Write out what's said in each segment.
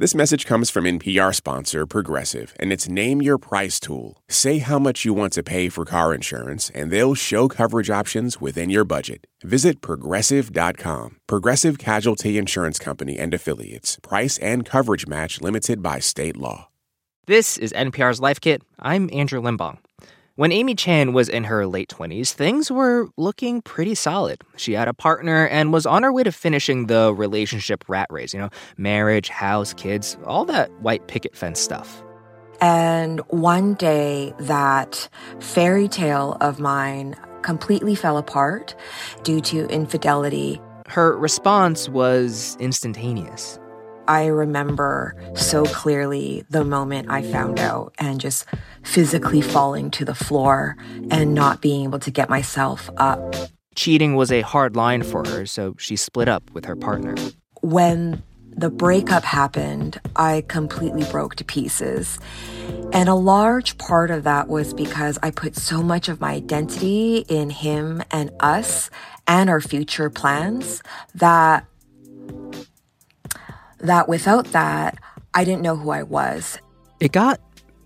This message comes from NPR sponsor Progressive and its Name Your Price tool. Say how much you want to pay for car insurance, and they'll show coverage options within your budget. Visit progressive.com. Progressive Casualty Insurance Company and Affiliates. Price and coverage match limited by state law. This is NPR's Life Kit. I'm Andrew Limbong. When Amy Chan was in her late 20s, things were looking pretty solid. She had a partner and was on her way to finishing the relationship rat race, you know, marriage, house, kids, all that white picket fence stuff. And one day, that fairy tale of mine completely fell apart due to infidelity. Her response was instantaneous. I remember so clearly the moment I found out and just physically falling to the floor and not being able to get myself up. Cheating was a hard line for her, so she split up with her partner. When the breakup happened, I completely broke to pieces. And a large part of that was because I put so much of my identity in him and us and our future plans that that without that, I didn't know who I was. It got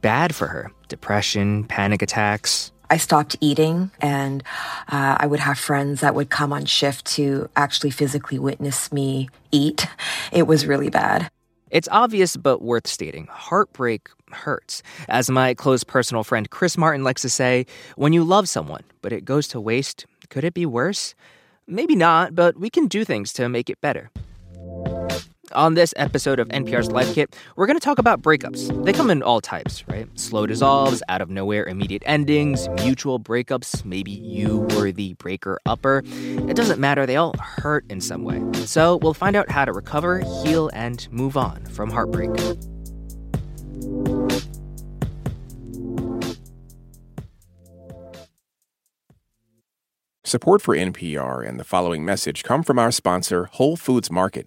bad for her depression, panic attacks. I stopped eating, and uh, I would have friends that would come on shift to actually physically witness me eat. It was really bad. It's obvious but worth stating heartbreak hurts. As my close personal friend Chris Martin likes to say, when you love someone, but it goes to waste, could it be worse? Maybe not, but we can do things to make it better. On this episode of NPR's Life Kit, we're going to talk about breakups. They come in all types, right? Slow dissolves, out of nowhere immediate endings, mutual breakups, maybe you were the breaker upper. It doesn't matter, they all hurt in some way. So we'll find out how to recover, heal, and move on from heartbreak. Support for NPR and the following message come from our sponsor, Whole Foods Market.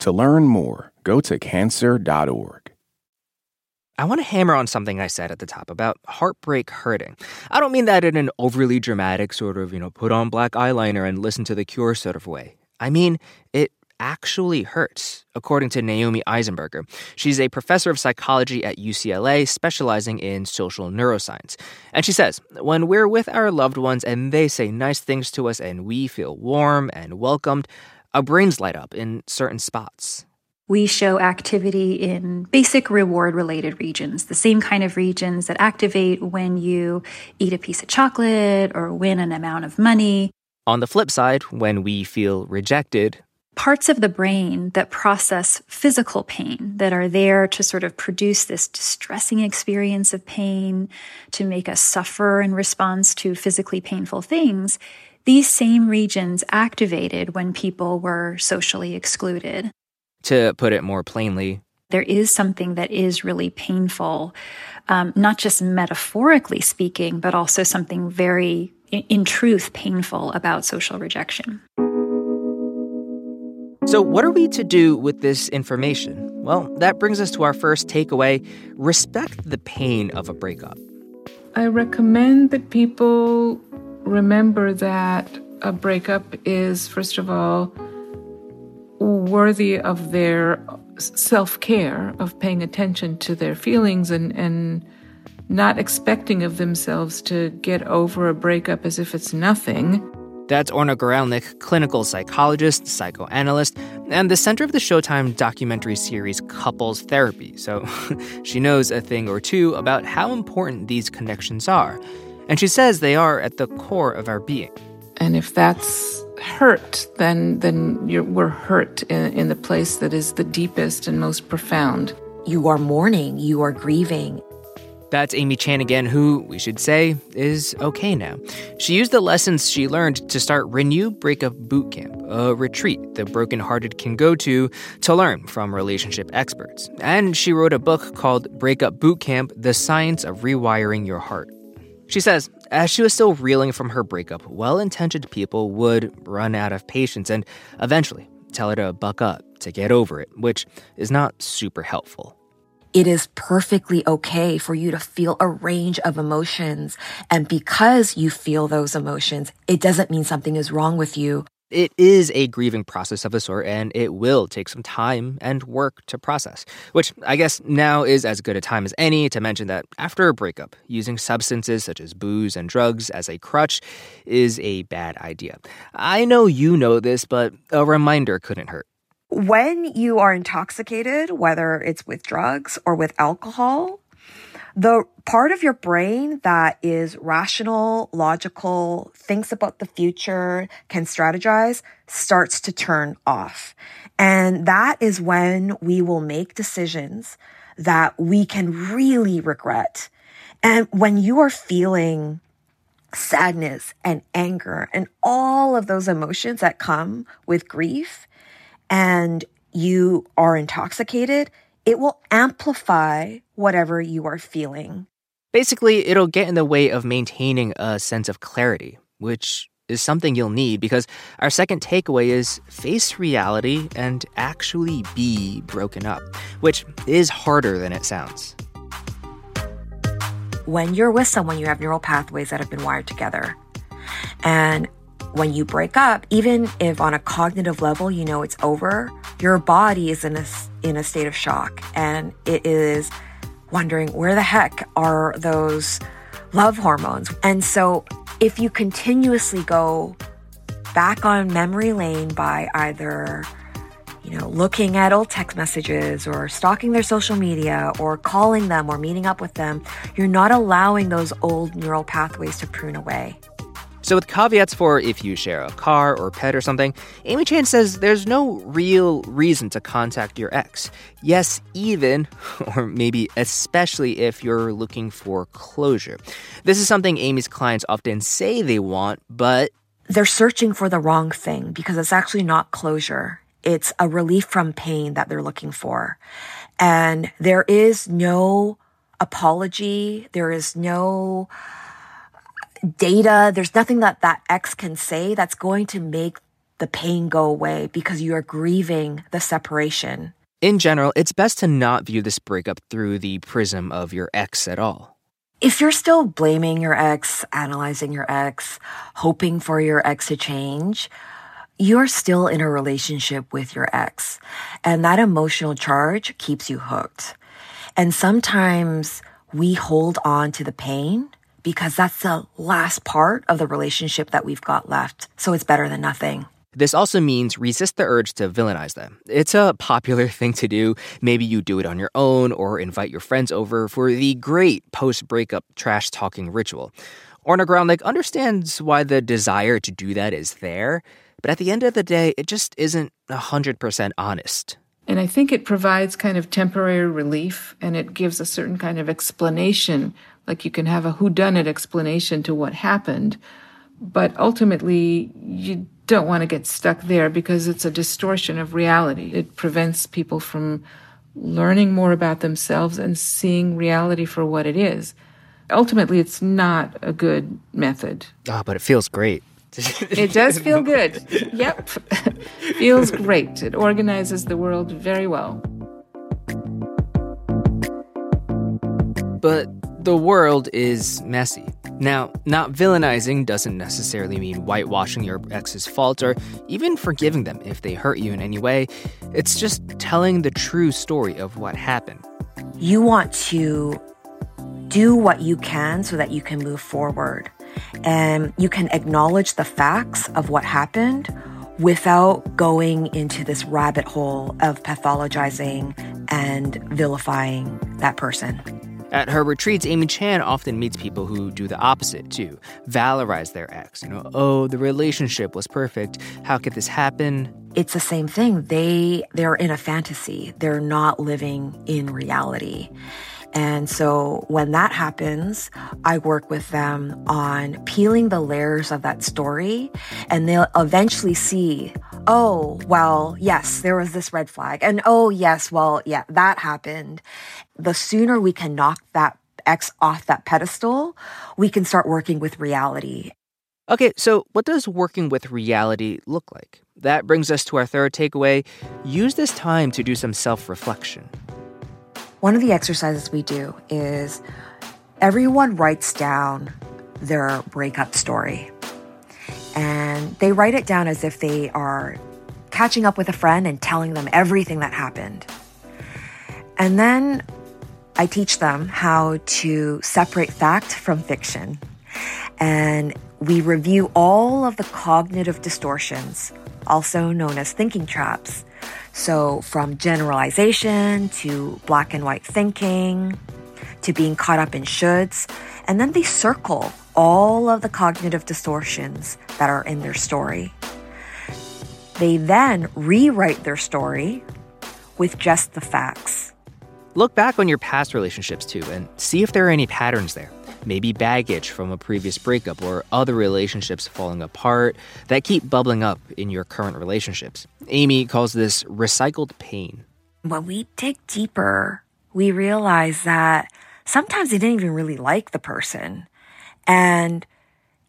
To learn more, go to cancer.org. I want to hammer on something I said at the top about heartbreak hurting. I don't mean that in an overly dramatic sort of, you know, put on black eyeliner and listen to the cure sort of way. I mean, it actually hurts, according to Naomi Eisenberger. She's a professor of psychology at UCLA, specializing in social neuroscience. And she says, when we're with our loved ones and they say nice things to us and we feel warm and welcomed, our brains light up in certain spots. We show activity in basic reward related regions, the same kind of regions that activate when you eat a piece of chocolate or win an amount of money. On the flip side, when we feel rejected, parts of the brain that process physical pain, that are there to sort of produce this distressing experience of pain, to make us suffer in response to physically painful things, these same regions activated when people were socially excluded. To put it more plainly, there is something that is really painful, um, not just metaphorically speaking, but also something very, in, in truth, painful about social rejection. So, what are we to do with this information? Well, that brings us to our first takeaway respect the pain of a breakup. I recommend that people remember that a breakup is, first of all, worthy of their self care, of paying attention to their feelings and, and not expecting of themselves to get over a breakup as if it's nothing. That's Orna Guralnick, clinical psychologist, psychoanalyst, and the center of the Showtime documentary series Couples Therapy, so she knows a thing or two about how important these connections are. And she says they are at the core of our being. And if that's hurt, then then we're hurt in, in the place that is the deepest and most profound. You are mourning, you are grieving, that's Amy Chan again, who, we should say, is okay now. She used the lessons she learned to start Renew Breakup Boot Camp, a retreat the brokenhearted can go to to learn from relationship experts. And she wrote a book called Breakup Boot Camp The Science of Rewiring Your Heart. She says, as she was still reeling from her breakup, well intentioned people would run out of patience and eventually tell her to buck up, to get over it, which is not super helpful. It is perfectly okay for you to feel a range of emotions. And because you feel those emotions, it doesn't mean something is wrong with you. It is a grieving process of a sort, and it will take some time and work to process. Which I guess now is as good a time as any to mention that after a breakup, using substances such as booze and drugs as a crutch is a bad idea. I know you know this, but a reminder couldn't hurt. When you are intoxicated, whether it's with drugs or with alcohol, the part of your brain that is rational, logical, thinks about the future, can strategize, starts to turn off. And that is when we will make decisions that we can really regret. And when you are feeling sadness and anger and all of those emotions that come with grief, and you are intoxicated, it will amplify whatever you are feeling. Basically, it'll get in the way of maintaining a sense of clarity, which is something you'll need because our second takeaway is face reality and actually be broken up, which is harder than it sounds. When you're with someone, you have neural pathways that have been wired together. And when you break up, even if on a cognitive level you know it's over, your body is in a, in a state of shock and it is wondering where the heck are those love hormones? And so if you continuously go back on memory lane by either you know, looking at old text messages or stalking their social media or calling them or meeting up with them, you're not allowing those old neural pathways to prune away. So, with caveats for if you share a car or pet or something, Amy Chan says there's no real reason to contact your ex. Yes, even, or maybe especially if you're looking for closure. This is something Amy's clients often say they want, but they're searching for the wrong thing because it's actually not closure. It's a relief from pain that they're looking for. And there is no apology. There is no data. There's nothing that that ex can say that's going to make the pain go away because you are grieving the separation. In general, it's best to not view this breakup through the prism of your ex at all. If you're still blaming your ex, analyzing your ex, hoping for your ex to change, you're still in a relationship with your ex. And that emotional charge keeps you hooked. And sometimes we hold on to the pain because that's the last part of the relationship that we've got left. So it's better than nothing. This also means resist the urge to villainize them. It's a popular thing to do. Maybe you do it on your own or invite your friends over for the great post breakup trash talking ritual. Orna Guralnick understands why the desire to do that is there, but at the end of the day, it just isn't 100% honest. And I think it provides kind of temporary relief and it gives a certain kind of explanation like you can have a whodunit explanation to what happened, but ultimately you don't want to get stuck there because it's a distortion of reality. It prevents people from learning more about themselves and seeing reality for what it is. Ultimately, it's not a good method. Ah, oh, but it feels great. it does feel good. Yep. feels great. It organizes the world very well. But the world is messy. Now, not villainizing doesn't necessarily mean whitewashing your ex's fault or even forgiving them if they hurt you in any way. It's just telling the true story of what happened. You want to do what you can so that you can move forward. and you can acknowledge the facts of what happened without going into this rabbit hole of pathologizing and vilifying that person. At her retreats, Amy Chan often meets people who do the opposite too, valorize their ex. You know, oh, the relationship was perfect. How could this happen? It's the same thing. They they're in a fantasy. They're not living in reality. And so when that happens, I work with them on peeling the layers of that story and they'll eventually see, oh, well, yes, there was this red flag. And oh, yes, well, yeah, that happened. The sooner we can knock that ex off that pedestal, we can start working with reality. Okay, so what does working with reality look like? That brings us to our third takeaway use this time to do some self reflection. One of the exercises we do is everyone writes down their breakup story. And they write it down as if they are catching up with a friend and telling them everything that happened. And then I teach them how to separate fact from fiction. And we review all of the cognitive distortions, also known as thinking traps, so, from generalization to black and white thinking to being caught up in shoulds, and then they circle all of the cognitive distortions that are in their story. They then rewrite their story with just the facts. Look back on your past relationships too and see if there are any patterns there maybe baggage from a previous breakup or other relationships falling apart that keep bubbling up in your current relationships. Amy calls this recycled pain. When we dig deeper, we realize that sometimes they didn't even really like the person. And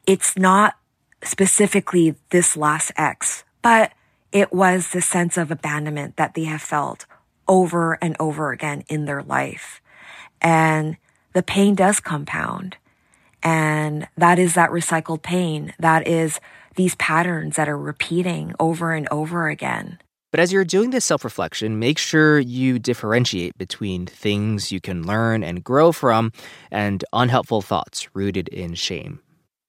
it's not specifically this last ex, but it was the sense of abandonment that they have felt over and over again in their life. And the pain does compound. And that is that recycled pain. That is these patterns that are repeating over and over again. But as you're doing this self reflection, make sure you differentiate between things you can learn and grow from and unhelpful thoughts rooted in shame.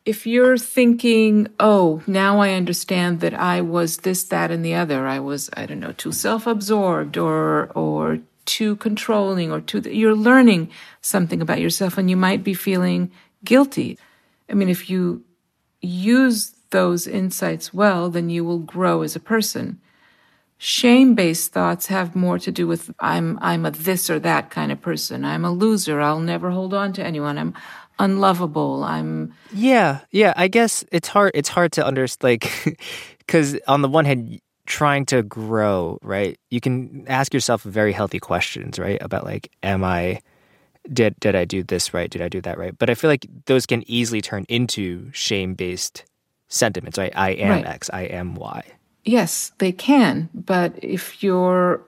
If you're thinking, oh, now I understand that I was this, that, and the other, I was, I don't know, too self absorbed or, or too controlling or too, you're learning something about yourself and you might be feeling guilty. I mean, if you use those insights well, then you will grow as a person. Shame-based thoughts have more to do with I'm I'm a this or that kind of person. I'm a loser. I'll never hold on to anyone. I'm unlovable. I'm Yeah, yeah, I guess it's hard it's hard to understand like cuz on the one hand trying to grow, right? You can ask yourself very healthy questions, right? About like, am I did did I do this right? Did I do that right? But I feel like those can easily turn into shame based sentiments, right? I am right. X, I am Y. Yes, they can. But if you're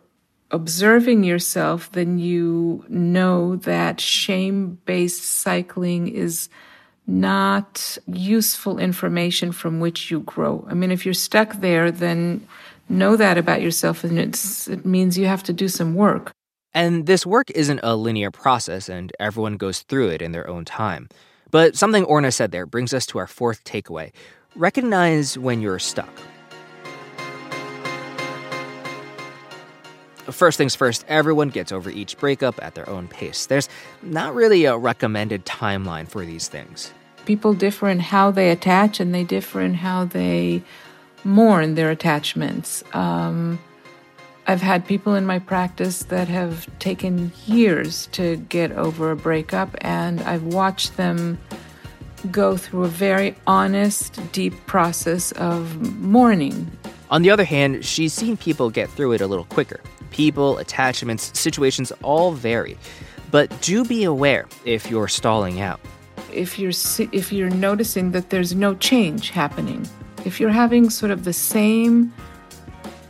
observing yourself, then you know that shame based cycling is not useful information from which you grow. I mean, if you're stuck there, then know that about yourself and it means you have to do some work. And this work isn't a linear process and everyone goes through it in their own time. But something Orna said there brings us to our fourth takeaway. Recognize when you're stuck. First things first, everyone gets over each breakup at their own pace. There's not really a recommended timeline for these things. People differ in how they attach and they differ in how they mourn their attachments. Um, I've had people in my practice that have taken years to get over a breakup, and I've watched them go through a very honest, deep process of mourning. On the other hand, she's seen people get through it a little quicker. People, attachments, situations all vary. But do be aware if you're stalling out. If you're if you're noticing that there's no change happening, if you're having sort of the same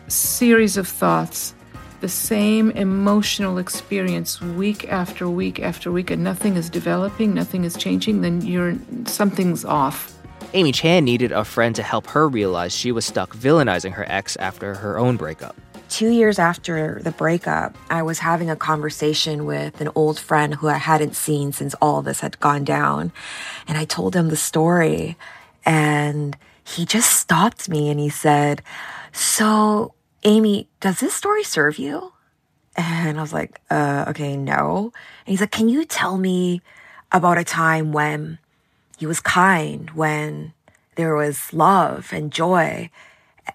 series of thoughts, the same emotional experience week after week after week, and nothing is developing, nothing is changing, then you're something's off. Amy Chan needed a friend to help her realize she was stuck villainizing her ex after her own breakup. Two years after the breakup, I was having a conversation with an old friend who I hadn't seen since all this had gone down. And I told him the story. And he just stopped me and he said, So, Amy, does this story serve you? And I was like, uh, okay, no. And he's like, can you tell me about a time when he was kind, when there was love and joy?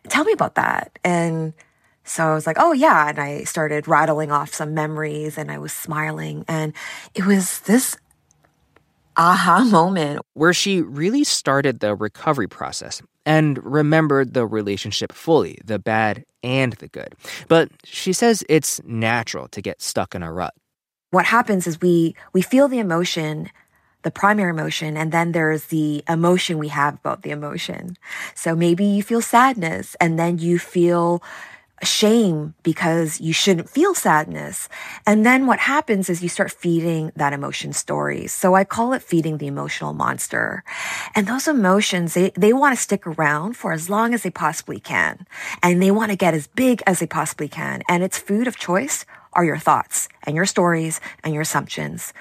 Tell me about that. And so I was like, oh yeah. And I started rattling off some memories and I was smiling. And it was this aha moment where she really started the recovery process and remembered the relationship fully, the bad and the good. But she says it's natural to get stuck in a rut. What happens is we we feel the emotion the primary emotion, and then there's the emotion we have about the emotion. So maybe you feel sadness, and then you feel shame because you shouldn't feel sadness. And then what happens is you start feeding that emotion stories. So I call it feeding the emotional monster. And those emotions, they, they want to stick around for as long as they possibly can. And they want to get as big as they possibly can. And its food of choice are your thoughts and your stories and your assumptions.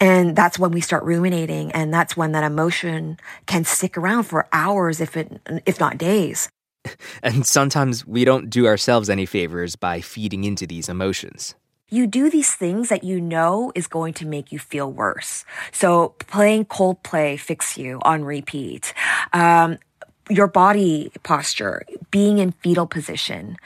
And that's when we start ruminating. And that's when that emotion can stick around for hours, if it, if not days. And sometimes we don't do ourselves any favors by feeding into these emotions. You do these things that you know is going to make you feel worse. So playing Coldplay fix you on repeat. Um, your body posture, being in fetal position.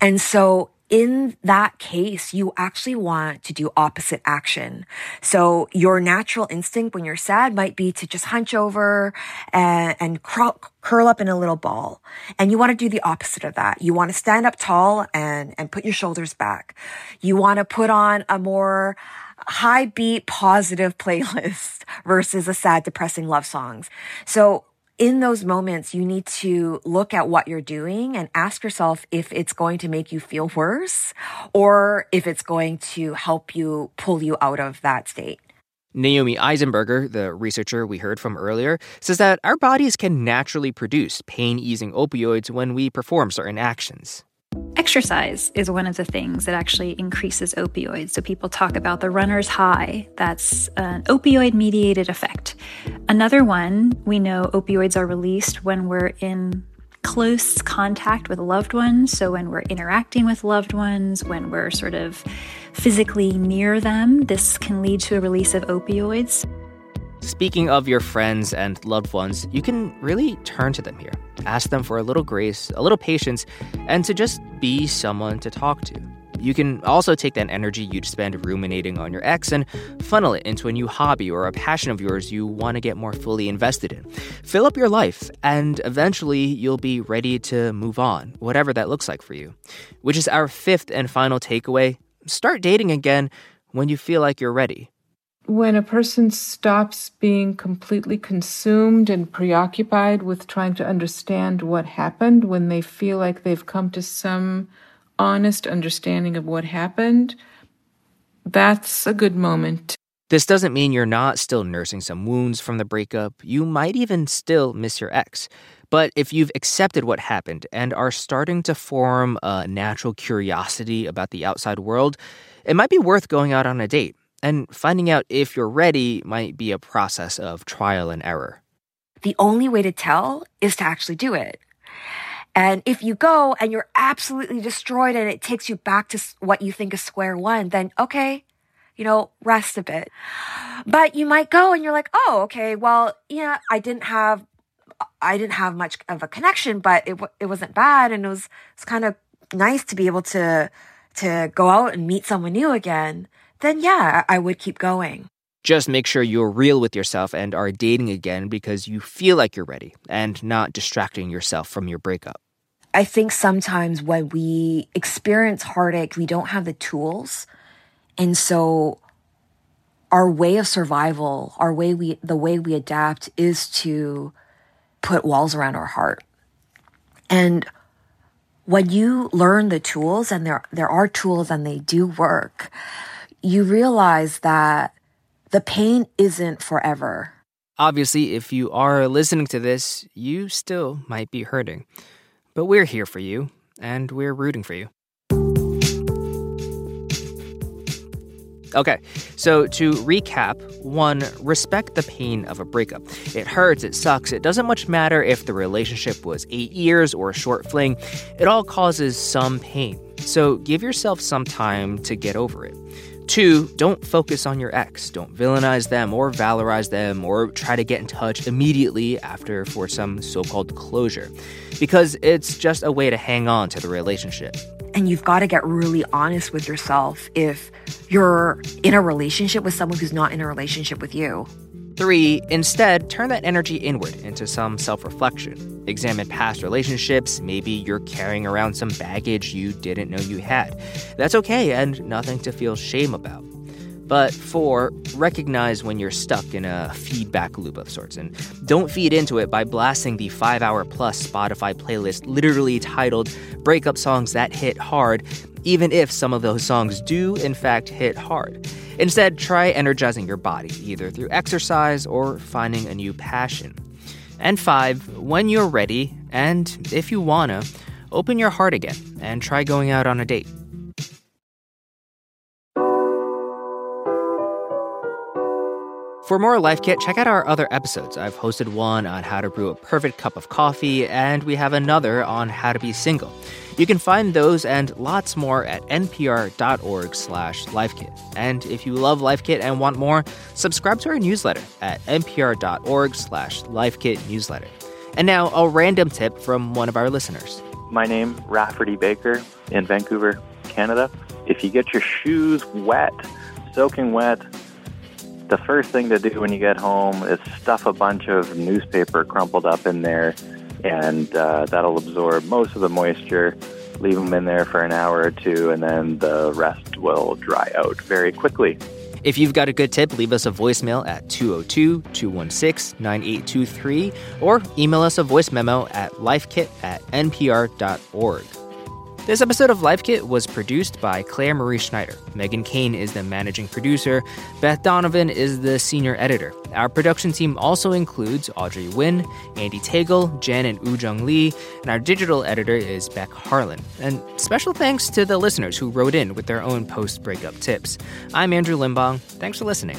And so in that case, you actually want to do opposite action. So your natural instinct when you're sad might be to just hunch over uh, and, and crawl, curl up in a little ball. And you want to do the opposite of that. You want to stand up tall and, and put your shoulders back. You want to put on a more high beat positive playlist versus a sad depressing love songs. So in those moments, you need to look at what you're doing and ask yourself if it's going to make you feel worse or if it's going to help you pull you out of that state. Naomi Eisenberger, the researcher we heard from earlier, says that our bodies can naturally produce pain easing opioids when we perform certain actions. Exercise is one of the things that actually increases opioids. So people talk about the runner's high. That's an opioid mediated effect. Another one, we know opioids are released when we're in close contact with loved ones. So when we're interacting with loved ones, when we're sort of physically near them, this can lead to a release of opioids. Speaking of your friends and loved ones, you can really turn to them here. Ask them for a little grace, a little patience, and to just be someone to talk to. You can also take that energy you'd spend ruminating on your ex and funnel it into a new hobby or a passion of yours you want to get more fully invested in. Fill up your life, and eventually you'll be ready to move on, whatever that looks like for you. Which is our fifth and final takeaway start dating again when you feel like you're ready when a person stops being completely consumed and preoccupied with trying to understand what happened, when they feel like they've come to some honest understanding of what happened, that's a good moment. This doesn't mean you're not still nursing some wounds from the breakup. You might even still miss your ex. But if you've accepted what happened and are starting to form a natural curiosity about the outside world, it might be worth going out on a date and finding out if you're ready might be a process of trial and error. The only way to tell is to actually do it. And if you go and you're absolutely destroyed and it takes you back to what you think is square one, then okay, you know, rest a bit. But you might go and you're like, oh, okay, well, yeah, I didn't have, I didn't have much of a connection, but it it wasn't bad, and it was it's kind of nice to be able to to go out and meet someone new again then yeah, I would keep going. Just make sure you're real with yourself and are dating again because you feel like you're ready and not distracting yourself from your breakup. I think sometimes when we experience heartache, we don't have the tools. And so our way of survival, our way we the way we adapt is to put walls around our heart. And when you learn the tools and there there are tools and they do work, you realize that the pain isn't forever. Obviously, if you are listening to this, you still might be hurting. But we're here for you, and we're rooting for you. Okay, so to recap, one, respect the pain of a breakup. It hurts, it sucks, it doesn't much matter if the relationship was eight years or a short fling, it all causes some pain. So give yourself some time to get over it. Two, don't focus on your ex. Don't villainize them or valorize them or try to get in touch immediately after for some so called closure, because it's just a way to hang on to the relationship. And you've got to get really honest with yourself if you're in a relationship with someone who's not in a relationship with you. Three, instead, turn that energy inward into some self reflection. Examine past relationships. Maybe you're carrying around some baggage you didn't know you had. That's okay and nothing to feel shame about. But four, recognize when you're stuck in a feedback loop of sorts and don't feed into it by blasting the five hour plus Spotify playlist literally titled Breakup Songs That Hit Hard, even if some of those songs do, in fact, hit hard. Instead, try energizing your body, either through exercise or finding a new passion. And five, when you're ready, and if you wanna, open your heart again and try going out on a date. For more Life Kit, check out our other episodes. I've hosted one on how to brew a perfect cup of coffee, and we have another on how to be single. You can find those and lots more at npr.org slash lifekit. And if you love Life Kit and want more, subscribe to our newsletter at npr.org slash lifekit newsletter. And now, a random tip from one of our listeners. My name, Rafferty Baker in Vancouver, Canada. If you get your shoes wet, soaking wet, the first thing to do when you get home is stuff a bunch of newspaper crumpled up in there, and uh, that'll absorb most of the moisture. Leave them in there for an hour or two, and then the rest will dry out very quickly. If you've got a good tip, leave us a voicemail at 202 216 9823 or email us a voice memo at lifekit at npr.org. This episode of Life Kit was produced by Clare Marie Schneider. Meghan Keane is the managing producer. Beth Donovan is the senior editor. Our production team also includes Audrey Nguyen, Andee Tagle, Janet Woojeong Lee, and our digital editor is Beck Harlan. And special thanks to the listeners who wrote in with their own post-breakup tips. I'm Andrew Limbong. Thanks for listening.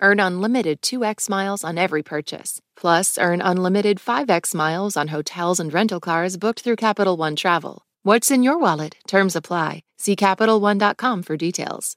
Earn unlimited 2x miles on every purchase. Plus, earn unlimited 5x miles on hotels and rental cars booked through Capital One Travel. What's in your wallet? Terms apply. See CapitalOne.com for details.